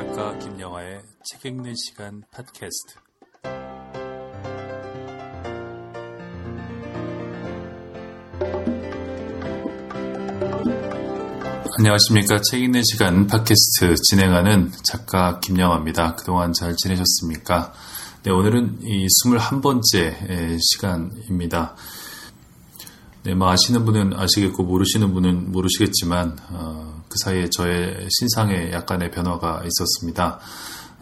작가 김영하의 책 읽는 시간 팟캐스트. 안녕하십니까. 책 읽는 시간 팟캐스트 진행하는 작가 김영하입니다. 그동안 잘 지내셨습니까? 네, 오늘은 이 21번째 시간입니다. 네, 뭐 아시는 분은 아시겠고 모르시는 분은 모르시겠지만 어, 그 사이에 저의 신상에 약간의 변화가 있었습니다.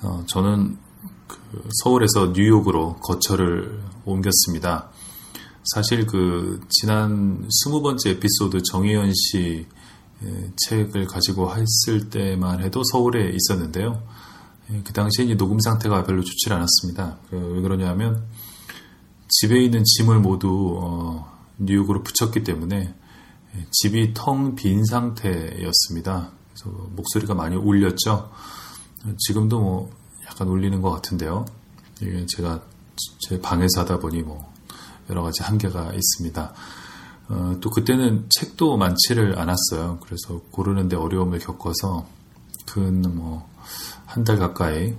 어, 저는 그 서울에서 뉴욕으로 거처를 옮겼습니다. 사실 그 지난 20번째 에피소드 정혜연 씨 책을 가지고 했을 때만 해도 서울에 있었는데요. 그 당시에 녹음 상태가 별로 좋지 않았습니다. 그왜 그러냐면 집에 있는 짐을 모두 어, 뉴욕으로 붙였기 때문에 집이 텅 빈 상태였습니다. 그래서 목소리가 많이 울렸죠. 지금도 뭐 약간 울리는 것 같은데요. 이게 제가 제 방에서 하다 보니 뭐 여러 가지 한계가 있습니다. 어, 또 그때는 책도 많지를 않았어요. 그래서 고르는데 어려움을 겪어서 근 뭐 한 달 가까이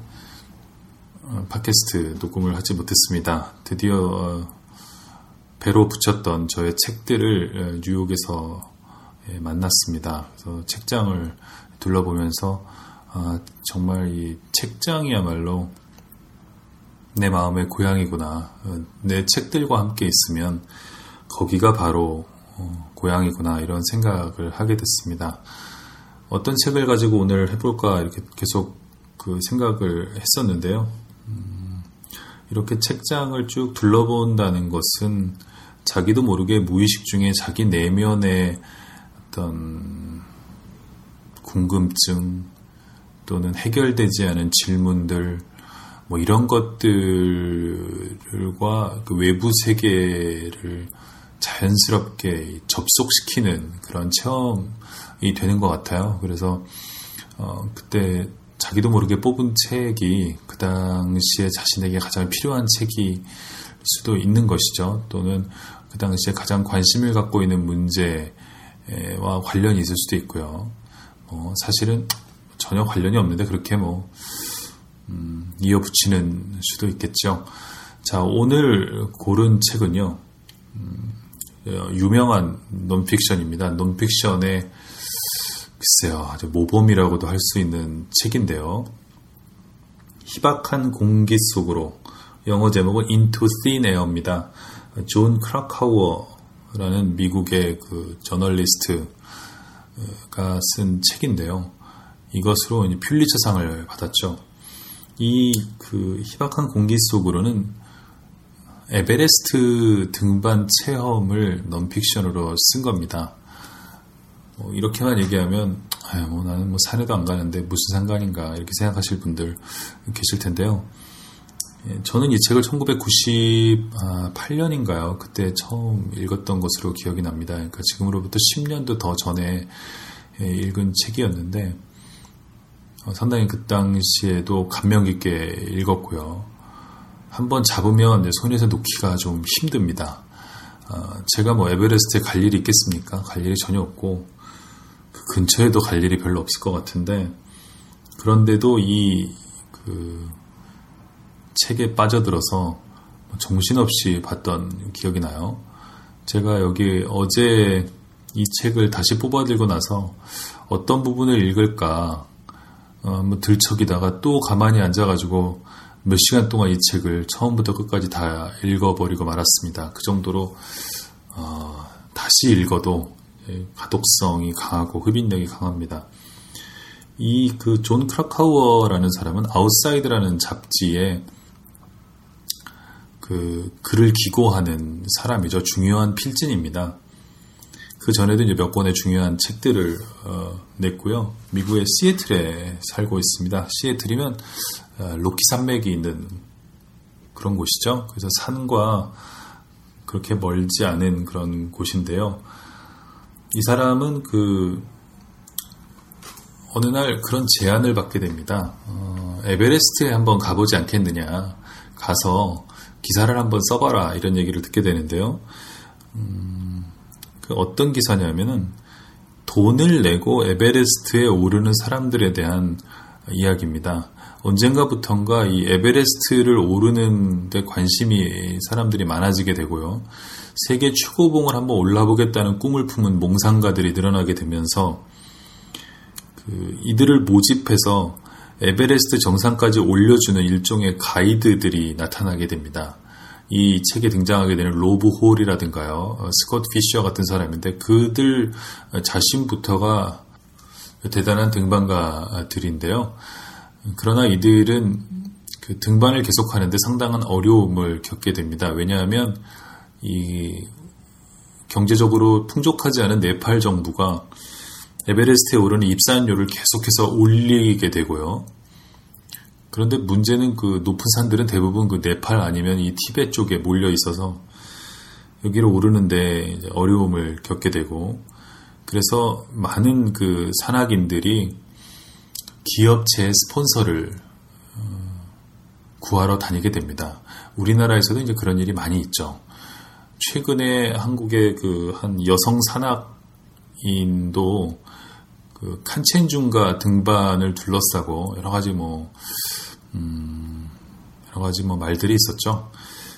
어, 팟캐스트 녹음을 하지 못했습니다. 드디어 어, 배로 붙였던 저의 책들을 뉴욕에서 예, 만났습니다. 그래서 책장을 둘러보면서 아, 정말 이 책장이야말로 내 마음의 고향이구나. 어, 내 책들과 함께 있으면 거기가 바로 어, 고향이구나 이런 생각을 하게 됐습니다. 어떤 책을 가지고 오늘 해볼까 이렇게 계속 그 생각을 했었는데요. 음, 이렇게 책장을 쭉 둘러본다는 것은 자기도 모르게 무의식 중에 자기 내면의 어떤 궁금증 또는 해결되지 않은 질문들 뭐 이런 것들과 그 외부 세계를 자연스럽게 접속시키는 그런 체험이 되는 것 같아요. 그래서 어, 그때 자기도 모르게 뽑은 책이 그 당시에 자신에게 가장 필요한 책이 수도 있는 것이죠. 또는 그 당시에 가장 관심을 갖고 있는 문제와 관련이 있을 수도 있고요. 뭐 사실은 전혀 관련이 없는데 그렇게 뭐 음, 이어붙이는 수도 있겠죠. 자 오늘 고른 책은요. 음, 유명한 논픽션입니다. 논픽션의 글쎄요 아주 모범이라고도 할 수 있는 책인데요. 희박한 공기 속으로 영어 제목은 Into Thin Air입니다. 존 크라카워라는 미국의 그 저널리스트가 쓴 책인데요. 이것으로 퓰리처상을 받았죠. 이 그 희박한 공기 속으로는 에베레스트 등반 체험을 논픽션으로 쓴 겁니다. 뭐 이렇게만 얘기하면 아유, 뭐 나는 뭐 산에도 안 가는데 무슨 상관인가 이렇게 생각하실 분들 계실 텐데요. 예, 저는 이 책을 1998년인가요? 그때 처음 읽었던 것으로 기억이 납니다. 그러니까 지금으로부터 10년도 더 전에 예, 읽은 책이었는데 어, 상당히 그 당시에도 감명 깊게 읽었고요. 한번 잡으면 손에서 놓기가 좀 힘듭니다. 어, 제가 뭐 에베레스트에 갈 일이 있겠습니까? 갈 일이 전혀 없고 그 근처에도 갈 일이 별로 없을 것 같은데 그런데도 이 그 책에 빠져들어서 정신없이 봤던 기억이 나요. 제가 여기 어제 이 책을 다시 뽑아 들고 나서 어떤 부분을 읽을까 어, 뭐 들척이다가 또 가만히 앉아가지고 몇 시간 동안 이 책을 처음부터 끝까지 다 읽어버리고 말았습니다. 그 정도로 어, 다시 읽어도 예, 가독성이 강하고 흡인력이 강합니다. 이 그 존 크라카워라는 사람은 Outside라는 잡지에 그 글을 기고하는 사람이죠. 중요한 필진입니다. 그 전에도 이제 몇 권의 중요한 책들을 어, 냈고요. 미국의 시애틀에 살고 있습니다. 시애틀이면 어, 로키 산맥이 있는 그런 곳이죠. 그래서 산과 그렇게 멀지 않은 그런 곳인데요. 이 사람은 그 어느 날 그런 제안을 받게 됩니다. 어, 에베레스트에 한번 가보지 않겠느냐. 가서 기사를 한번 써봐라 이런 얘기를 듣게 되는데요. 음, 그 어떤 기사냐면은 돈을 내고 에베레스트에 오르는 사람들에 대한 이야기입니다. 언젠가부턴가 이 에베레스트를 오르는 데 관심이 사람들이 많아지게 되고요. 세계 최고봉을 한번 올라보겠다는 꿈을 품은 몽상가들이 늘어나게 되면서 그 이들을 모집해서 에베레스트 정상까지 올려주는 일종의 가이드들이 나타나게 됩니다. 이 책에 등장하게 되는 로브 홀이라든가요, 어, 스콧 피셔 같은 사람인데 그들 자신부터가 대단한 등반가들인데요. 그러나 이들은 그 등반을 계속하는데 상당한 어려움을 겪게 됩니다. 왜냐하면 이 경제적으로 풍족하지 않은 네팔 정부가 에베레스트에 오르는 입산료를 계속해서 올리게 되고요. 그런데 문제는 그 높은 산들은 대부분 그 네팔 아니면 이 티베트 쪽에 몰려 있어서 여기를 오르는데 어려움을 겪게 되고 그래서 많은 그 산악인들이 기업체 스폰서를 어, 구하러 다니게 됩니다. 우리나라에서도 이제 그런 일이 많이 있죠. 최근에 한국의 그 한 여성 산악인도 그 칸첸중가 등반을 둘러싸고 여러 가지 뭐 음, 여러 가지 뭐 말들이 있었죠.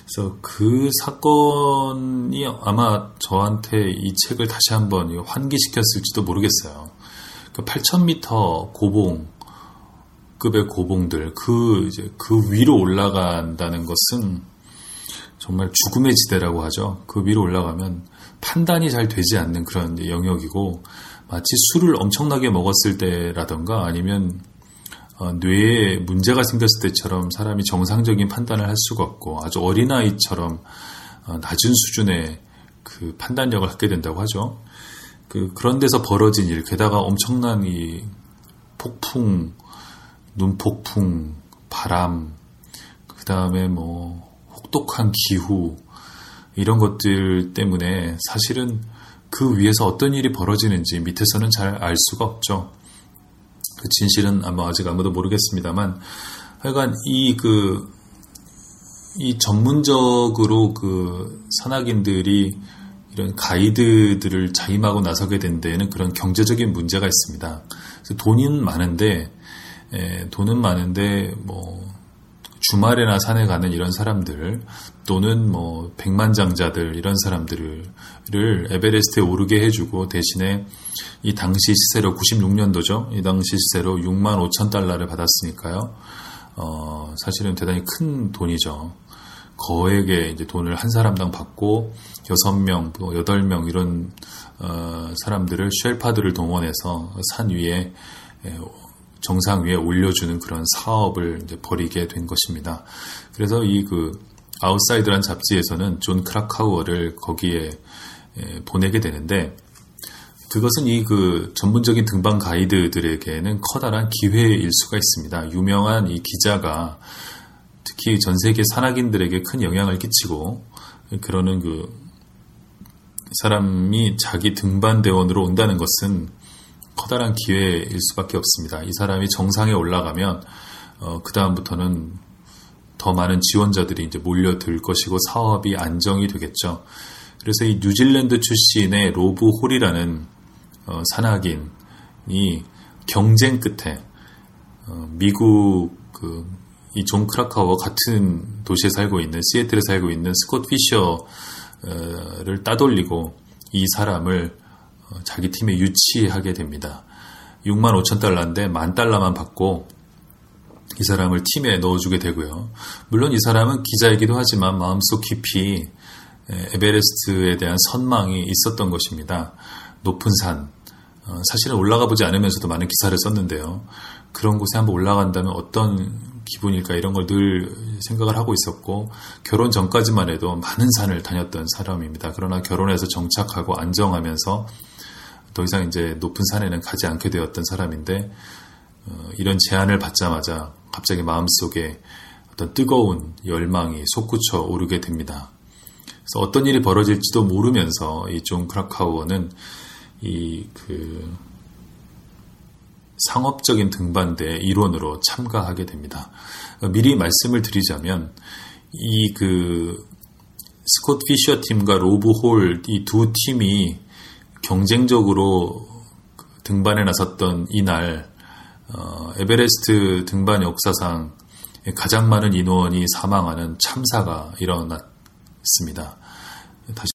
그래서 그 사건이 아마 저한테 이 책을 다시 한번 환기시켰을지도 모르겠어요. 그 8,000m 고봉 급의 고봉들 그 이제 그 위로 올라간다는 것은 정말 죽음의 지대라고 하죠. 그 위로 올라가면 판단이 잘 되지 않는 그런 영역이고 마치 술을 엄청나게 먹었을 때라던가 아니면 어, 뇌에 문제가 생겼을 때처럼 사람이 정상적인 판단을 할 수가 없고 아주 어린아이처럼 어, 낮은 수준의 그 판단력을 갖게 된다고 하죠. 그, 그런 데서 벌어진 일, 게다가 엄청난 이 폭풍, 눈폭풍, 바람, 그 다음에 뭐 혹독한 기후, 이런 것들 때문에 사실은 그 위에서 어떤 일이 벌어지는지 밑에서는 잘 알 수가 없죠. 그 진실은 아마 아직 아무도 모르겠습니다만 하여간 이 그, 이 전문적으로 그 산악인들이 이런 가이드들을 자임하고 나서게 된 데에는 그런 경제적인 문제가 있습니다. 돈은 많은데, 에, 돈은 많은데, 뭐, 주말에나 산에 가는 이런 사람들 또는 뭐 백만장자들 이런 사람들을 에베레스트에 오르게 해주고 대신에 이 당시 시세로 96년도죠. 이 당시 시세로 6만 5천 달러를 받았으니까요. 어, 사실은 대단히 큰 돈이죠. 거액의 이제 돈을 한 사람당 받고 6명, 또 8명 이런 어, 사람들을 쉘파들을 동원해서 산 위에 정상 위에 올려주는 그런 사업을 벌이게 된 것입니다. 그래서 이 그 Outside란 잡지에서는 존 크라카우어를 거기에 보내게 되는데 그것은 이 그 전문적인 등반 가이드들에게는 커다란 기회일 수가 있습니다. 유명한 이 기자가 특히 전 세계 산악인들에게 큰 영향을 끼치고 그러는 그 사람이 자기 등반 대원으로 온다는 것은 커다란 기회일 수밖에 없습니다. 이 사람이 정상에 올라가면 어, 그 다음부터는 더 많은 지원자들이 이제 몰려들 것이고 사업이 안정이 되겠죠. 그래서 이 뉴질랜드 출신의 로브 홀이라는 어, 산악인이 경쟁 끝에 어, 미국 그, 이 존 크라카워와 같은 도시에 살고 있는 시애틀에 살고 있는 스콧 피셔를 따돌리고 이 사람을 어, 자기 팀에 유치하게 됩니다. 6만 5천 달러인데 만 달러만 받고 이 사람을 팀에 넣어주게 되고요. 물론 이 사람은 기자이기도 하지만 마음속 깊이 에베레스트에 대한 선망이 있었던 것입니다. 높은 산. 어, 사실은 올라가 보지 않으면서도 많은 기사를 썼는데요. 그런 곳에 한번 올라간다면 어떤 기분일까 이런 걸 늘 생각을 하고 있었고 결혼 전까지만 해도 많은 산을 다녔던 사람입니다. 그러나 결혼해서 정착하고 안정하면서 더 이상 이제 높은 산에는 가지 않게 되었던 사람인데 어, 이런 제안을 받자마자 갑자기 마음속에 어떤 뜨거운 열망이 솟구쳐 오르게 됩니다. 그래서 어떤 일이 벌어질지도 모르면서 이 존 크라카우어는 이 그 상업적인 등반대 일원으로 참가하게 됩니다. 어, 미리 말씀을 드리자면 이 그 스콧 피셔 팀과 로브 홀 이 두 팀이 경쟁적으로 등반에 나섰던 이날 어, 에베레스트 등반 역사상 가장 많은 인원이 사망하는 참사가 일어났습니다. 다시